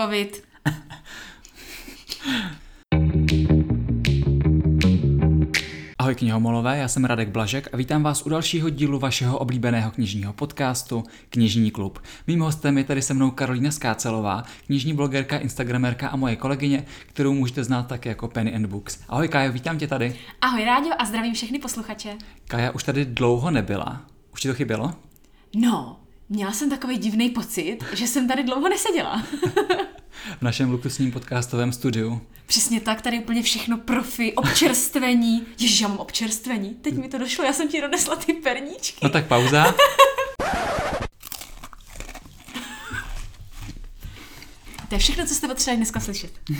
Covid. Ahoj knihomolové, já jsem Radek Blažek a vítám vás u dalšího dílu vašeho oblíbeného knižního podcastu Knižní klub. Mým hostem je tady se mnou Karolína Skácelová, knižní blogerka, instagramerka a moje kolegyně, kterou můžete znát také jako Penny and Books. Ahoj Kájo, vítám tě tady. Ahoj Ráďo a zdravím všechny posluchače. Kája už tady dlouho nebyla. Už ti to chybělo? No, měla jsem takový divný pocit, že jsem tady dlouho neseděla. v našem luxusním podcastovém studiu. Přesně tak, tady úplně všechno profi, občerstvení. Ježiš, já mám občerstvení. Teď mi to došlo, já jsem ti donesla ty perníčky. No tak pauza. to je všechno, co jste potřebovali dneska slyšet.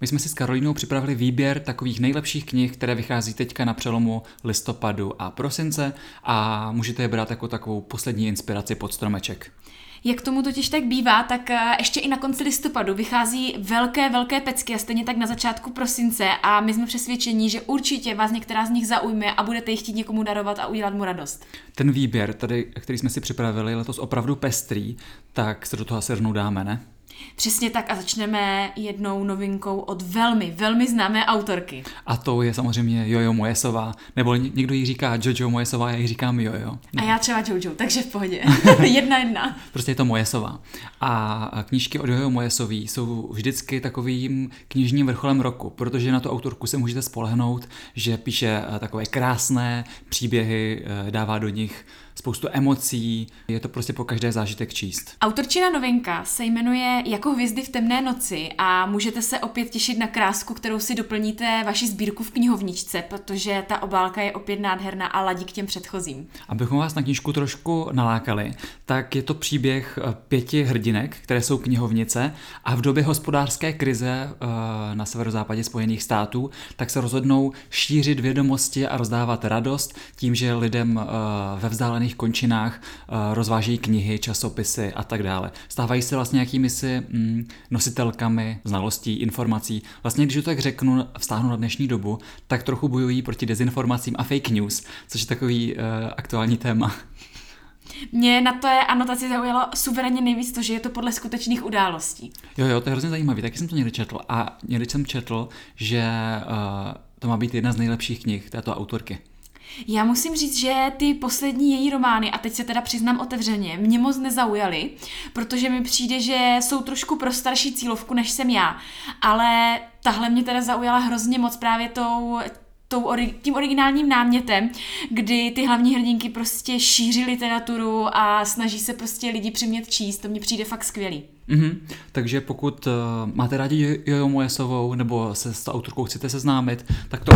My jsme si s Karolínou připravili výběr takových nejlepších knih, které vychází teďka na přelomu listopadu a prosince a můžete je brát jako takovou poslední inspiraci pod stromeček. Jak tomu totiž tak bývá, tak eh, ještě i na konci listopadu vychází velké, velké pecky a stejně tak na začátku prosince a my jsme přesvědčeni, že určitě vás některá z nich zaujme a budete ji chtít někomu darovat a udělat mu radost. Ten výběr, tady, který jsme si připravili, letos opravdu pestrý, tak se do toho asi rovnou dáme, ne? Přesně tak a začneme jednou novinkou od velmi, velmi známé autorky. A to je samozřejmě Jojo Mojesová, nebo někdo jí říká Jojo Mojesová, já jí říkám Jojo. A já třeba Jojo, takže v pohodě. jedna jedna. Prostě je to Mojesová. A knížky od Jojo Mojesový jsou vždycky takovým knižním vrcholem roku, protože na tu autorku se můžete spolehnout, že píše eh, takové krásné příběhy, eh, dává do nich spoustu emocí, je to prostě po každé zážitek číst. Autorčina novinka se jmenuje Jako hvězdy v temné noci a můžete se opět těšit na krásku, kterou si doplníte vaši sbírku v knihovničce, protože ta obálka je opět nádherná a ladí k těm předchozím. Abychom vás na knížku trošku nalákali, tak je to příběh eh, pěti hrdinek, které jsou knihovnice a v době hospodářské krize eh, na severozápadě Spojených států, tak se rozhodnou šířit vědomosti a rozdávat radost tím, že lidem eh, ve vzdálených vzdálených končinách eh, rozvážejí knihy, časopisy a tak dále. Stávají se vlastně jakými si mm, nositelkami znalostí, informací. Vlastně, když to tak řeknu, vztáhnu na dnešní dobu, tak trochu bojují proti dezinformacím a fake news, což je takový uh, aktuální téma. Mě na to je anotaci zaujalo suverénně nejvíc to, že je to podle skutečných událostí. Jo, jo, to je hrozně zajímavé. Taky jsem to někdy četl. A někdy jsem četl, že uh, to má být jedna z nejlepších knih této autorky. Já musím říct, že ty poslední její romány, a teď se teda přiznám otevřeně, mě moc nezaujaly, protože mi přijde, že jsou trošku pro starší cílovku, než jsem já. Ale tahle mě teda zaujala hrozně moc právě tou, tou, tím originálním námětem, kdy ty hlavní hrdinky prostě šíří literaturu a snaží se prostě lidi přimět číst. To mně přijde fakt skvělý. Mm-hmm. Takže pokud uh, máte rádi Jojo Mojesovou nebo se s autorkou chcete seznámit, tak to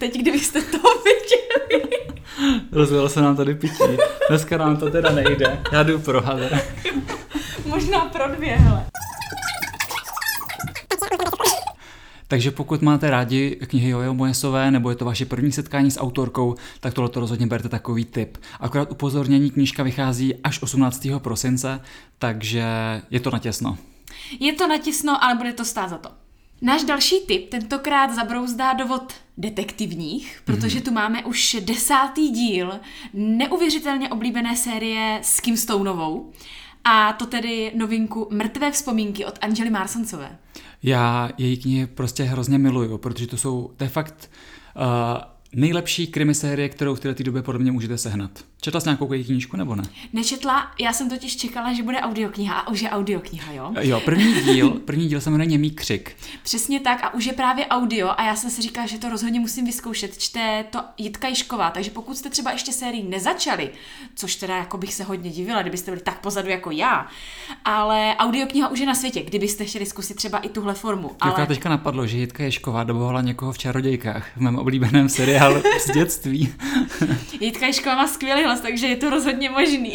teď, kdybyste to viděli. Rozvělo se nám tady pití. Dneska nám to teda nejde. Já jdu pro hadr. Možná pro dvě, hele. Takže pokud máte rádi knihy Jojo Mojesové, nebo je to vaše první setkání s autorkou, tak tohle to rozhodně berte takový tip. Akorát upozornění, knížka vychází až 18. prosince, takže je to natěsno. Je to natěsno, ale bude to stát za to. Náš další tip tentokrát zabrouzdá do vod detektivních, protože mhm. tu máme už desátý díl neuvěřitelně oblíbené série s Kim Stoneovou. A to tedy novinku Mrtvé vzpomínky od Angely Marsancové. Já její knihy prostě hrozně miluju, protože to jsou, to je fakt uh, nejlepší krimisérie, kterou v této době podle mě můžete sehnat. Četla jsi nějakou její knížku nebo ne? Nečetla, já jsem totiž čekala, že bude audiokniha a už je audiokniha, jo? Jo, první díl, první díl se jmenuje Němý křik. Přesně tak a už je právě audio a já jsem si říkala, že to rozhodně musím vyzkoušet. Čte to Jitka Jišková, takže pokud jste třeba ještě sérii nezačali, což teda jako bych se hodně divila, kdybyste byli tak pozadu jako já, ale audiokniha už je na světě, kdybyste chtěli zkusit třeba i tuhle formu. Ale... Ale... teďka napadlo, že Jitka Jišková dobovala někoho v čarodějkách v mém oblíbeném seriálu z dětství. Jitka Jišková má skvělý hlas, takže je to rozhodně možný.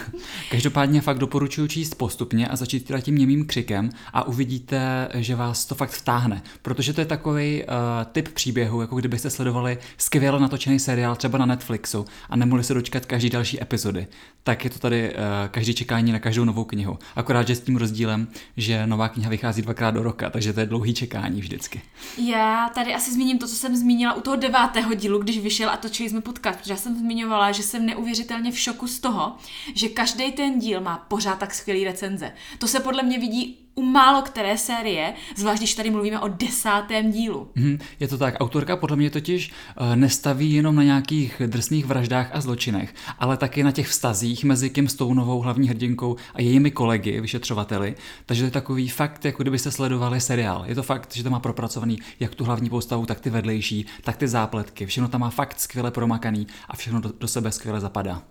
Každopádně fakt doporučuji číst postupně a začít teda tím němým křikem a uvidíte, že vás to fakt vtáhne, protože to je takový uh, typ příběhu, jako kdybyste sledovali skvěle natočený seriál třeba na Netflixu a nemohli se dočkat každý další epizody. Tak je to tady uh, každý čekání na každou novou knihu. Akorát, že s tím rozdílem, že nová kniha vychází dvakrát do roka, takže to je dlouhý čekání vždycky. Já tady asi zmíním to, co jsem zmínila u toho devátého dílu, když vyšel a točili jsme podcast, protože já jsem zmiňovala, že jsem ne neuvěřitelně v šoku z toho, že každý ten díl má pořád tak skvělý recenze. To se podle mě vidí u málo které série, zvlášť když tady mluvíme o desátém dílu. Mm, je to tak. Autorka podle mě totiž uh, nestaví jenom na nějakých drsných vraždách a zločinech, ale taky na těch vztazích mezi Kim Stoneovou, hlavní hrdinkou a jejími kolegy, vyšetřovateli. Takže to je takový fakt, jako kdybyste sledovali seriál. Je to fakt, že to má propracovaný jak tu hlavní postavu, tak ty vedlejší, tak ty zápletky. Všechno tam má fakt skvěle promakaný a všechno do, do sebe skvěle zapadá.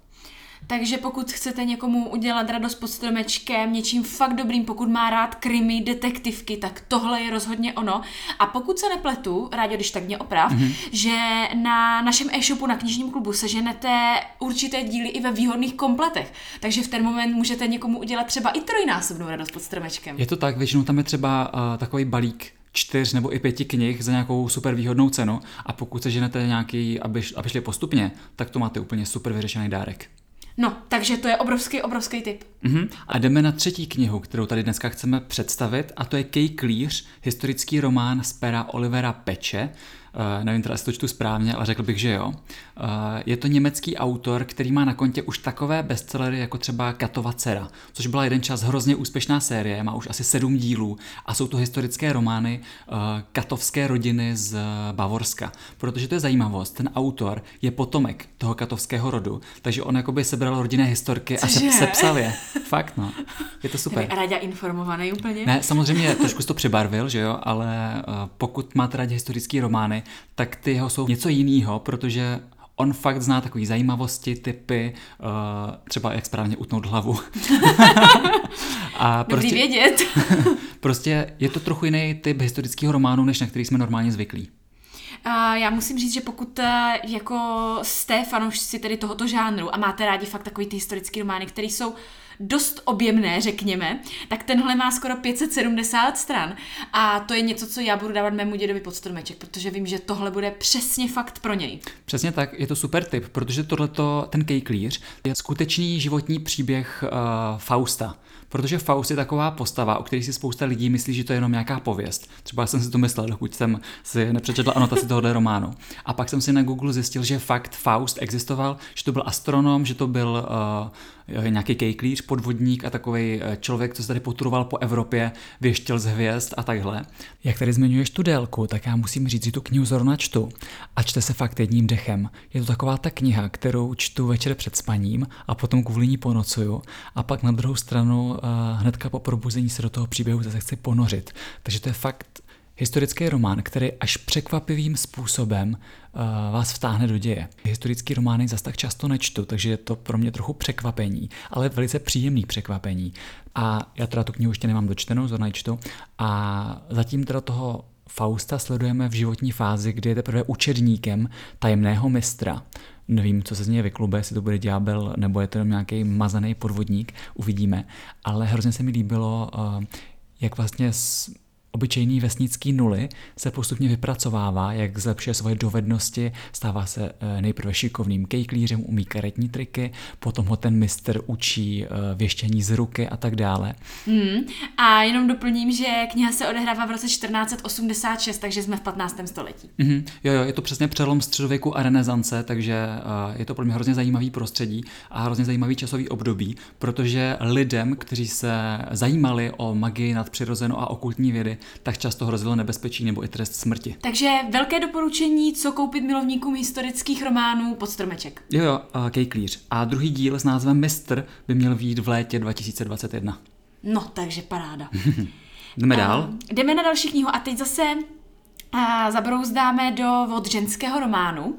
Takže pokud chcete někomu udělat radost pod stromečkem, něčím fakt dobrým, pokud má rád krimi, detektivky, tak tohle je rozhodně ono. A pokud se nepletu, rádi, když tak mě oprav, mm-hmm. že na našem e-shopu na knižním klubu seženete určité díly i ve výhodných kompletech. Takže v ten moment můžete někomu udělat třeba i trojnásobnou radost pod stromečkem. Je to tak, většinou tam je třeba uh, takový balík čtyř nebo i pěti knih za nějakou super výhodnou cenu a pokud se ženete nějaký, aby, aby šli postupně, tak to máte úplně super vyřešený dárek. No, takže to je obrovský, obrovský tip. Uh-huh. A jdeme na třetí knihu, kterou tady dneska chceme představit, a to je Kej Klíř, historický román z pera Olivera Peče. Uh, nevím teda, jestli to čtu správně, ale řekl bych, že jo. Uh, je to německý autor, který má na kontě už takové bestsellery jako třeba Katova dcera, což byla jeden čas hrozně úspěšná série, má už asi sedm dílů a jsou to historické romány uh, katovské rodiny z Bavorska. Protože to je zajímavost, ten autor je potomek toho katovského rodu, takže on jakoby sebral rodinné historky Cože? a se, sepsal je. Fakt, no. Je to super. A Raďa informovaný úplně? Ne, samozřejmě trošku to přebarvil, že jo, ale pokud máte rádi historické romány, tak ty jeho jsou něco jiného, protože on fakt zná takové zajímavosti, typy, uh, třeba jak správně utnout hlavu. a prostě, vědět. prostě je to trochu jiný typ historického románu, než na který jsme normálně zvyklí. Já musím říct, že pokud eh, jako jste fanoušci tedy tohoto žánru a máte rádi fakt takový ty historické romány, které jsou dost objemné, řekněme, tak tenhle má skoro 570 stran a to je něco, co já budu dávat mému dědovi pod stromeček, protože vím, že tohle bude přesně fakt pro něj. Přesně tak, je to super tip, protože tohleto, ten kejklíř, je skutečný životní příběh uh, Fausta. Protože Faust je taková postava, o které si spousta lidí myslí, že to je jenom nějaká pověst. Třeba jsem si to myslel, dokud jsem si nepřečetl anotaci tohoto románu. A pak jsem si na Google zjistil, že fakt Faust existoval, že to byl astronom, že to byl uh, nějaký kejklíř, podvodník a takový eh, člověk, co se tady poturoval po Evropě, věštěl z hvězd a takhle. Jak tady zmiňuješ tu délku, tak já musím říct, že tu knihu zrovna čtu a čte se fakt jedním dechem. Je to taková ta kniha, kterou čtu večer před spaním a potom kvůli ní ponocuju a pak na druhou stranu uh, hnedka po probuzení se do toho příběhu zase chci ponořit. Takže to je fakt Historický román, který až překvapivým způsobem vás vtáhne do děje. Historický romány zase tak často nečtu, takže je to pro mě trochu překvapení, ale velice příjemný překvapení. A já teda tu knihu ještě nemám dočtenou, zrovna čtu. A zatím teda toho Fausta sledujeme v životní fázi, kdy je teprve učedníkem tajemného mistra. Nevím, co se z něj vyklube, jestli to bude ďábel nebo je to nějaký mazaný podvodník, uvidíme. Ale hrozně se mi líbilo, uh, jak vlastně s obyčejný vesnický nuly se postupně vypracovává, jak zlepšuje svoje dovednosti, stává se eh, nejprve šikovným kejklířem, umí karetní triky, potom ho ten mistr učí eh, věštění z ruky a tak dále. Hmm. A jenom doplním, že kniha se odehrává v roce 1486, takže jsme v 15. století. Mm-hmm. Jo, jo, je to přesně přelom středověku a renesance, takže uh, je to pro mě hrozně zajímavý prostředí a hrozně zajímavý časový období, protože lidem, kteří se zajímali o magii nadpřirozenou a okultní vědy, tak často hrozilo nebezpečí nebo i trest smrti. Takže velké doporučení, co koupit milovníkům historických románů pod stromeček. Jo, jo, Kejklíř. A druhý díl s názvem Mistr by měl výjít v létě 2021. No, takže paráda. jdeme dál? Uh, jdeme na další knihu a teď zase a zabrouzdáme do od ženského románu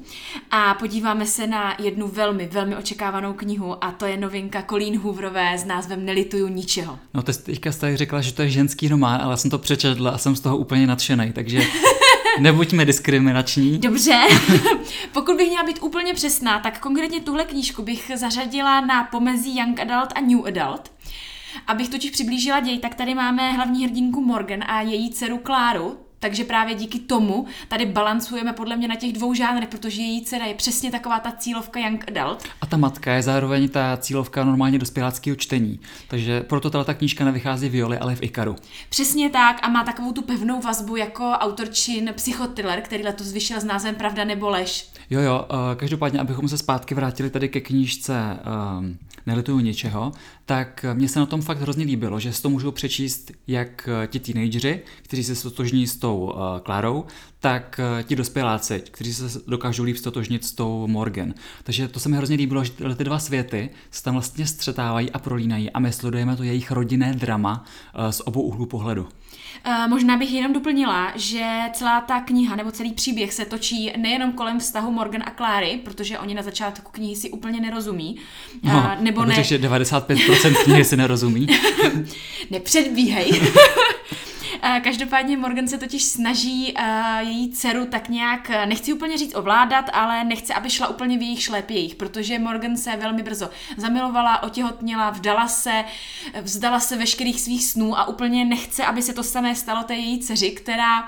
a podíváme se na jednu velmi, velmi očekávanou knihu a to je novinka Colleen Hooverové s názvem Nelituju ničeho. No ty teďka jste řekla, že to je ženský román, ale já jsem to přečetla a jsem z toho úplně nadšený, takže nebuďme diskriminační. Dobře. Pokud bych měla být úplně přesná, tak konkrétně tuhle knížku bych zařadila na pomezí Young Adult a New Adult. Abych totiž přiblížila děj, tak tady máme hlavní hrdinku Morgan a její dceru Kláru, takže právě díky tomu tady balancujeme podle mě na těch dvou žánrech, protože její dcera je přesně taková ta cílovka young adult. A ta matka je zároveň ta cílovka normálně dospěláckého čtení. Takže proto ta knížka nevychází v Joli, ale v Ikaru. Přesně tak a má takovou tu pevnou vazbu jako autorčin psychotriller, který letos vyšel s názvem Pravda nebo lež. Jo, jo, uh, každopádně, abychom se zpátky vrátili tady ke knížce uh, Nelituju ničeho, tak mě se na tom fakt hrozně líbilo, že si to můžou přečíst jak eh, ti teenageři, kteří se stotožní s tou eh, Klarou, tak eh, ti dospěláci, kteří se dokážou líp stotožnit s tou Morgan. Takže to se mi hrozně líbilo, že tyhle ty dva světy se tam vlastně střetávají a prolínají a my sledujeme to jejich rodinné drama z obou uhlů pohledu. Možná bych jenom doplnila, že celá ta kniha nebo celý příběh se točí nejenom kolem vztahu Morgan a Clary, protože oni na začátku knihy si úplně nerozumí. No, nebo ne... 95% 100% knihy si nerozumí. Nepředbíhej. Každopádně Morgan se totiž snaží její dceru tak nějak, nechci úplně říct ovládat, ale nechce, aby šla úplně v jejich šlépějích, protože Morgan se velmi brzo zamilovala, otěhotněla, vdala se, vzdala se veškerých svých snů a úplně nechce, aby se to samé stalo té její dceři, která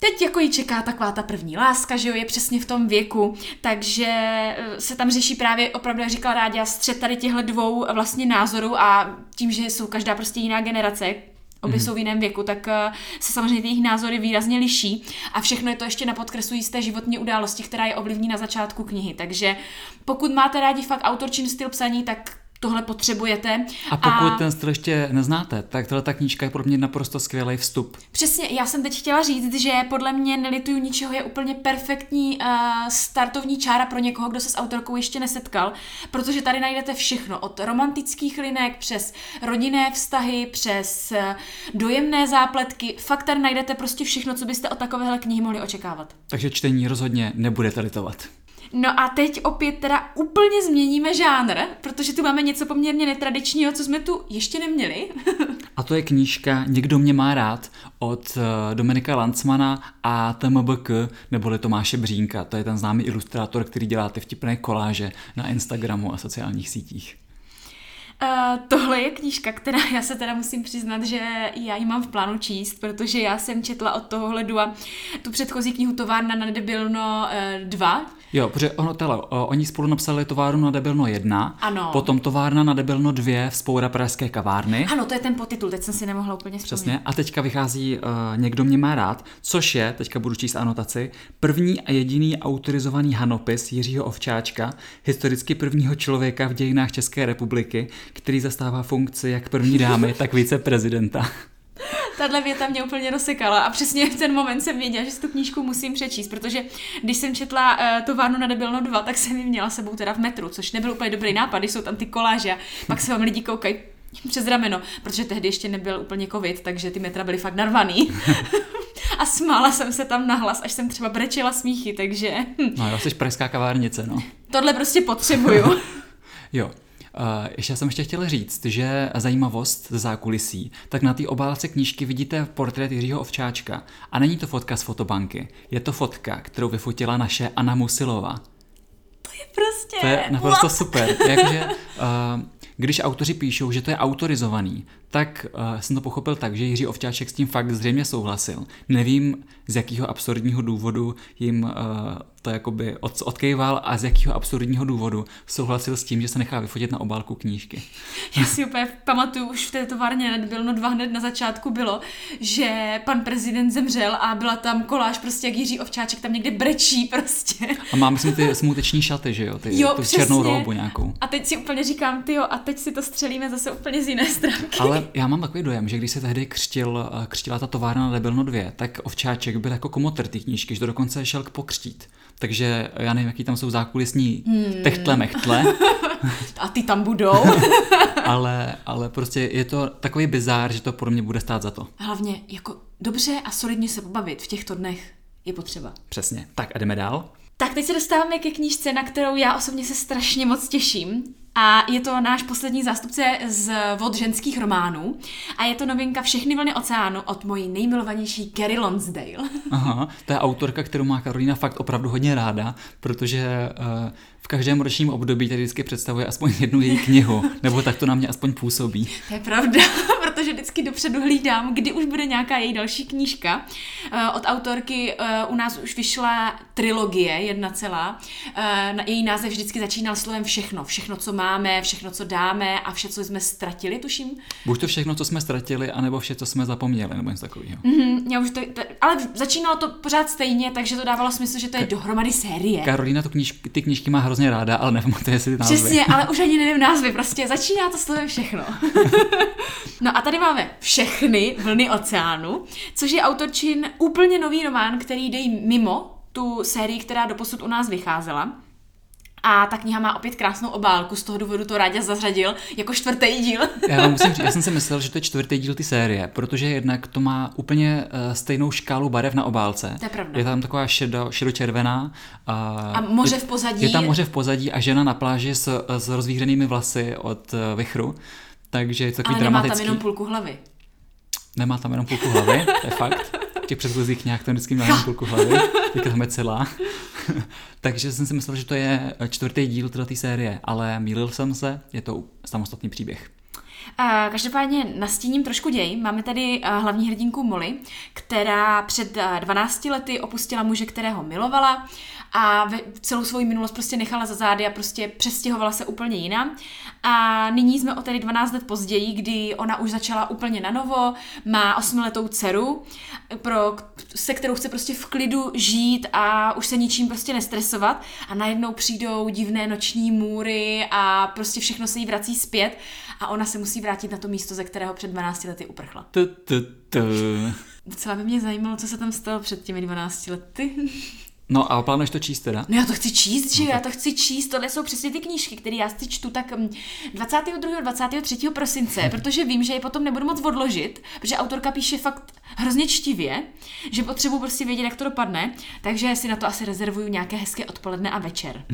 Teď jako ji čeká taková ta první láska, že jo, je přesně v tom věku, takže eh, se tam řeší právě opravdu, jak říkala Ráďa, střed tady těchto dvou vlastně názorů a tím, že jsou každá prostě jiná generace, obě mm-hmm. jsou v jiném věku, tak uh, se samozřejmě ty jejich názory výrazně liší a všechno je to ještě na podkresu z té životní události, která je ovlivní na začátku knihy. Takže pokud máte rádi fakt autorčin styl psaní, tak tohle potřebujete. A pokud a... ten styl ještě neznáte, tak tohle ta knížka je pro mě naprosto skvělý vstup. Přesně, já jsem teď chtěla říct, že podle mě Nelituju ničeho je úplně perfektní uh, startovní čára pro někoho, kdo se s autorkou ještě nesetkal, protože tady najdete všechno, od romantických linek přes rodinné vztahy, přes uh, dojemné zápletky, fakt tady najdete prostě všechno, co byste od takovéhle knihy mohli očekávat. Takže čtení rozhodně nebudete litovat. No a teď opět teda úplně změníme žánr, protože tu máme něco poměrně netradičního, co jsme tu ještě neměli. a to je knížka Někdo mě má rád od eh, Dominika Lancmana a TMBK, neboli Tomáše Břínka. To je ten známý ilustrátor, který dělá ty vtipné koláže na Instagramu a sociálních sítích. Uh, tohle je knížka, která já se teda musím přiznat, že já ji mám v plánu číst, protože já jsem četla od tohohle a tu předchozí knihu Továrna na Debilno 2, uh, Jo, protože ono, tele, oni spolu napsali továrnu na Debelno 1, ano. potom továrna na Debelno 2 v spoura Pražské kavárny. Ano, to je ten podtitul, teď jsem si nemohla úplně vzpomínat. Přesně, a teďka vychází uh, Někdo mě má rád, což je, teďka budu číst anotaci, první a jediný autorizovaný hanopis Jiřího Ovčáčka, historicky prvního člověka v dějinách České republiky, který zastává funkci jak první dámy, tak viceprezidenta. Tahle věta mě úplně rozsekala a přesně v ten moment jsem věděla, že si tu knížku musím přečíst, protože když jsem četla uh, továrnu na Debilno 2, tak jsem ji měla sebou teda v metru, což nebyl úplně dobrý nápad, když jsou tam ty koláže a pak se vám lidi koukají přes rameno, protože tehdy ještě nebyl úplně covid, takže ty metra byly fakt narvaný. a smála jsem se tam nahlas, až jsem třeba brečela smíchy, takže... No jo, jsi pražská kavárnice, no. Tohle prostě potřebuju. jo, ještě jsem ještě chtěl říct, že zajímavost ze zákulisí, tak na té obálce knížky vidíte portrét Jiřího Ovčáčka. A není to fotka z fotobanky, je to fotka, kterou vyfotila naše Anna Musilová. To je prostě... To je naprosto what? super. Jakože, uh, když autoři píšou, že to je autorizovaný, tak uh, jsem to pochopil tak, že Jiří Ovčáček s tím fakt zřejmě souhlasil. Nevím, z jakého absurdního důvodu jim uh, to jakoby od, odkejval a z jakého absurdního důvodu souhlasil s tím, že se nechá vyfotit na obálku knížky. Já si úplně pamatuju, už v té továrně no dva hned na začátku bylo, že pan prezident zemřel a byla tam koláž prostě jak Jiří Ovčáček tam někde brečí prostě. A mám myslím ty smuteční šaty, že jo? Ty, jo, tu přesně. černou roubu nějakou. A teď si úplně říkám, ty a teď si to střelíme zase úplně z jiné stránky. Ale já mám takový dojem, že když se tehdy křtil, křtila ta továrna na Debilno 2, tak Ovčáček byl jako komotr té knížky, že to dokonce šel k pokřtít. Takže já nevím, jaký tam jsou zákulisní hmm. techtle mechtle. A ty tam budou. ale, ale prostě je to takový bizár, že to pro mě bude stát za to. Hlavně jako dobře a solidně se pobavit v těchto dnech je potřeba. Přesně. Tak a jdeme dál. Tak teď se dostáváme ke knížce, na kterou já osobně se strašně moc těším. A je to náš poslední zástupce z vod ženských románů. A je to novinka Všechny vlny oceánu od mojí nejmilovanější Carrie Lonsdale. Aha, to je autorka, kterou má Karolina fakt opravdu hodně ráda, protože uh, v každém ročním období tady vždycky představuje aspoň jednu její knihu, nebo tak to na mě aspoň působí. To je pravda, protože vždycky dopředu hlídám, kdy už bude nějaká její další knížka. Eh, od autorky eh, u nás už vyšla trilogie, jedna celá. Její název vždycky začínal slovem všechno. Všechno, co máme, všechno, co dáme a vše, co jsme ztratili, tuším. Buď to všechno, co jsme ztratili, anebo vše, co jsme zapomněli, nebo něco takového. Mm-hmm, já už to, to, ale začínalo to pořád stejně, takže to dávalo smysl, že to je dohromady série. Karolína tu kníž, ty knížky má hrozně ráda, ale nepamatuje si ty názvy. Přesně, ale už ani nevím názvy, prostě začíná to slovem všechno. no a tady máme všechny vlny oceánu, což je autorčin úplně nový román, který jde mimo tu sérii, která doposud u nás vycházela. A ta kniha má opět krásnou obálku, z toho důvodu to Ráďa zařadil jako čtvrtý díl. já vám musím říct, já jsem si myslel, že to je čtvrtý díl ty série, protože jednak to má úplně uh, stejnou škálu barev na obálce. To je pravda. Je tam taková šedo, šedočervená. Uh, a moře v pozadí. Je tam moře v pozadí a žena na pláži s, s rozvířenými vlasy od uh, vichru. Takže je to takový Ale dramatický. nemá tam jenom půlku hlavy. Nemá tam jenom půlku hlavy, to je fakt. V těch předchozích nějak to vždycky měla jenom půlku hlavy, teďka tam je celá. Takže jsem si myslel, že to je čtvrtý díl té série, ale mýlil jsem se, je to samostatný příběh. Každopádně nastíním trošku děj. Máme tady hlavní hrdinku Molly, která před 12 lety opustila muže, kterého milovala a celou svou minulost prostě nechala za zády a prostě přestěhovala se úplně jinam. A nyní jsme o tedy 12 let později, kdy ona už začala úplně na novo, má osmiletou dceru, pro, se kterou chce prostě v klidu žít a už se ničím prostě nestresovat a najednou přijdou divné noční můry a prostě všechno se jí vrací zpět a ona se musí vrátit na to místo, ze kterého před 12 lety uprchla. Docela by mě zajímalo, co se tam stalo před těmi 12 lety. No a plánuješ to číst teda? No já to chci číst, že no, já to chci číst, tohle jsou přesně ty knížky, které já si čtu tak 22. 23. prosince, protože vím, že je potom nebudu moc odložit, protože autorka píše fakt hrozně čtivě, že potřebuji prostě vědět, jak to dopadne, takže si na to asi rezervuju nějaké hezké odpoledne a večer.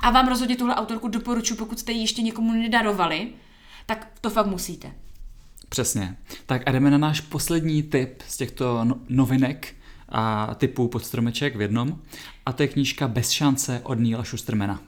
A vám rozhodně tuhle autorku doporučuji, pokud jste ji ještě někomu nedarovali, tak to fakt musíte. Přesně. Tak a jdeme na náš poslední tip z těchto no- novinek, a typu pod stromeček v jednom. A to je knížka Bez šance od Neila Schustermana.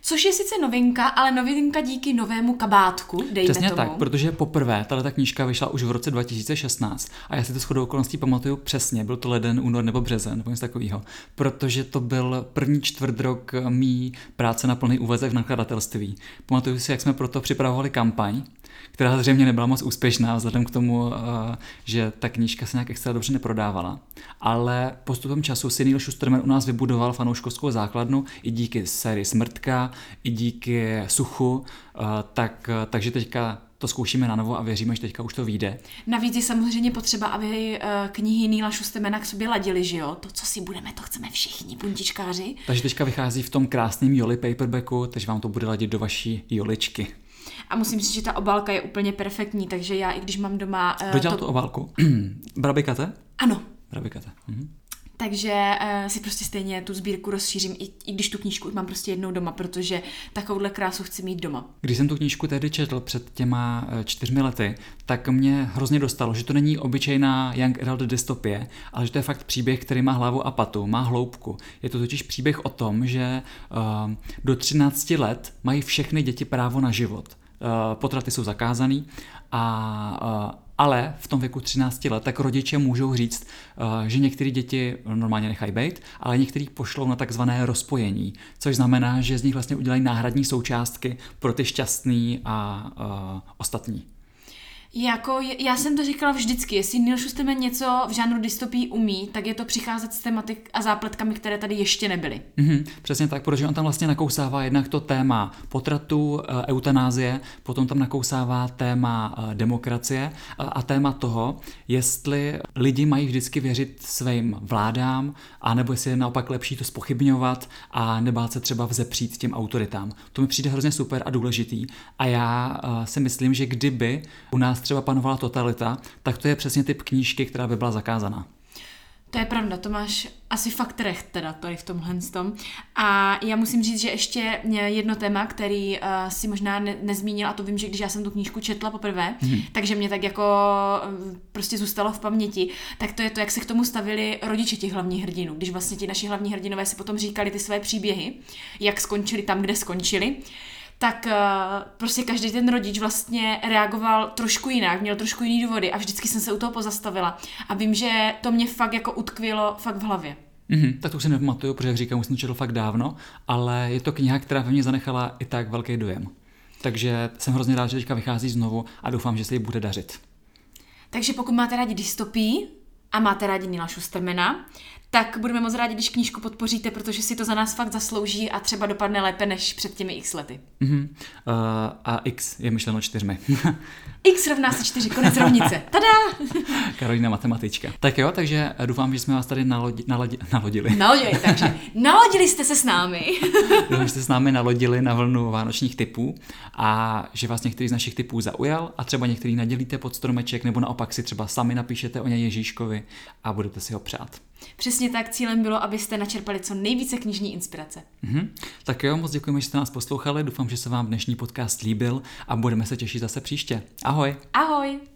Což je sice novinka, ale novinka díky novému kabátku, dejme Přesně tomu. tak, protože poprvé tato knížka vyšla už v roce 2016 a já si to shodou okolností pamatuju přesně, byl to leden, únor nebo březen, nebo něco takového, protože to byl první čtvrt rok mý práce na plný úvazek v nakladatelství. Pamatuju si, jak jsme proto připravovali kampaň, která zřejmě nebyla moc úspěšná, vzhledem k tomu, eh, že ta knížka se nějak extra dobře neprodávala. Ale postupem času si Neil Schusterman u nás vybudoval fanouškovskou základnu i díky sérii Smrtka, i díky Suchu, eh, tak, takže teďka to zkoušíme na novo a věříme, že teďka už to vyjde. Navíc je samozřejmě potřeba, aby eh, knihy Nýla Šustemena k sobě ladily, že jo? To, co si budeme, to chceme všichni puntičkáři. Takže teďka vychází v tom krásném Joli paperbacku, takže vám to bude ladit do vaší Joličky. A musím říct, že ta obálka je úplně perfektní, takže já i když mám doma... Uh, Kdo dělal to... tu obálku? Brabikate? Ano. Brabikate. Mhm. Takže uh, si prostě stejně tu sbírku rozšířím, i, i když tu knížku mám prostě jednou doma, protože takovouhle krásu chci mít doma. Když jsem tu knížku tehdy četl před těma uh, čtyřmi lety, tak mě hrozně dostalo, že to není obyčejná young adult dystopie, ale že to je fakt příběh, který má hlavu a patu, má hloubku. Je to totiž příběh o tom, že uh, do 13 let mají všechny děti právo na život. Uh, potraty jsou zakázaný a uh, ale v tom věku 13 let, tak rodiče můžou říct, eh, že některé děti normálně nechají být, ale některý pošlou na takzvané rozpojení, což znamená, že z nich vlastně udělají náhradní součástky pro ty šťastný a ostatní. Jako, já jsem to říkala vždycky, jestli Neil Schusterman něco v žánru dystopí umí, tak je to přicházet s tematik a zápletkami, které tady ještě nebyly. Mm-hmm, přesně tak, protože on tam vlastně nakousává jednak to téma potratu, eh, eutanázie, potom tam nakousává téma eh, demokracie a, a téma toho, jestli lidi mají vždycky věřit svým vládám, anebo jestli je naopak lepší to spochybňovat a nebát se třeba vzepřít těm autoritám. To mi přijde hrozně super a důležitý a já uh, si myslím, že kdyby u nás třeba panovala totalita, tak to je přesně typ knížky, která by byla zakázaná. To je pravda, to máš asi fakt recht teda tady v tomhle tom. A já musím říct, že ještě jedno téma, který uh, si možná ne- nezmínil, a to vím, že když já jsem tu knížku četla poprvé, hmm. takže mě tak jako uh, prostě zůstalo v paměti, tak to je to, jak se k tomu stavili rodiče těch hlavních hrdinů. Když vlastně ti naši hlavní hrdinové si potom říkali ty své příběhy, jak skončili tam, kde skončili, tak uh, prostě každý ten rodič vlastně reagoval trošku jinak, měl trošku jiný důvody a vždycky jsem se u toho pozastavila. A vím, že to mě fakt jako utkvělo fakt v hlavě. Mm-hmm, tak to už si nepamatuju, protože jak říkám, už jsem četl fakt dávno, ale je to kniha, která ve mně zanechala i tak velký dojem. Takže jsem hrozně rád, že teďka vychází znovu a doufám, že se jí bude dařit. Takže pokud máte rádi dystopii a máte rádi Nila Schustermana, tak budeme moc rádi, když knížku podpoříte, protože si to za nás fakt zaslouží a třeba dopadne lépe než před těmi x lety. Mm-hmm. Uh, a x je myšleno čtyřmi. x rovná se čtyři, konec rovnice. Tada! Karolina matematička. Tak jo, takže doufám, že jsme vás tady nalodi, nalodi, nalodili. Nalodili, takže nalodili jste se s námi. doufám, že jste s námi nalodili na vlnu vánočních typů a že vás některý z našich typů zaujal a třeba některý nadělíte pod stromeček nebo naopak si třeba sami napíšete o něj Ježíškovi a budete si ho přát. Přesně tak, cílem bylo, abyste načerpali co nejvíce knižní inspirace. Mm-hmm. Tak jo, moc děkujeme, že jste nás poslouchali, doufám, že se vám dnešní podcast líbil a budeme se těšit zase příště. Ahoj! Ahoj!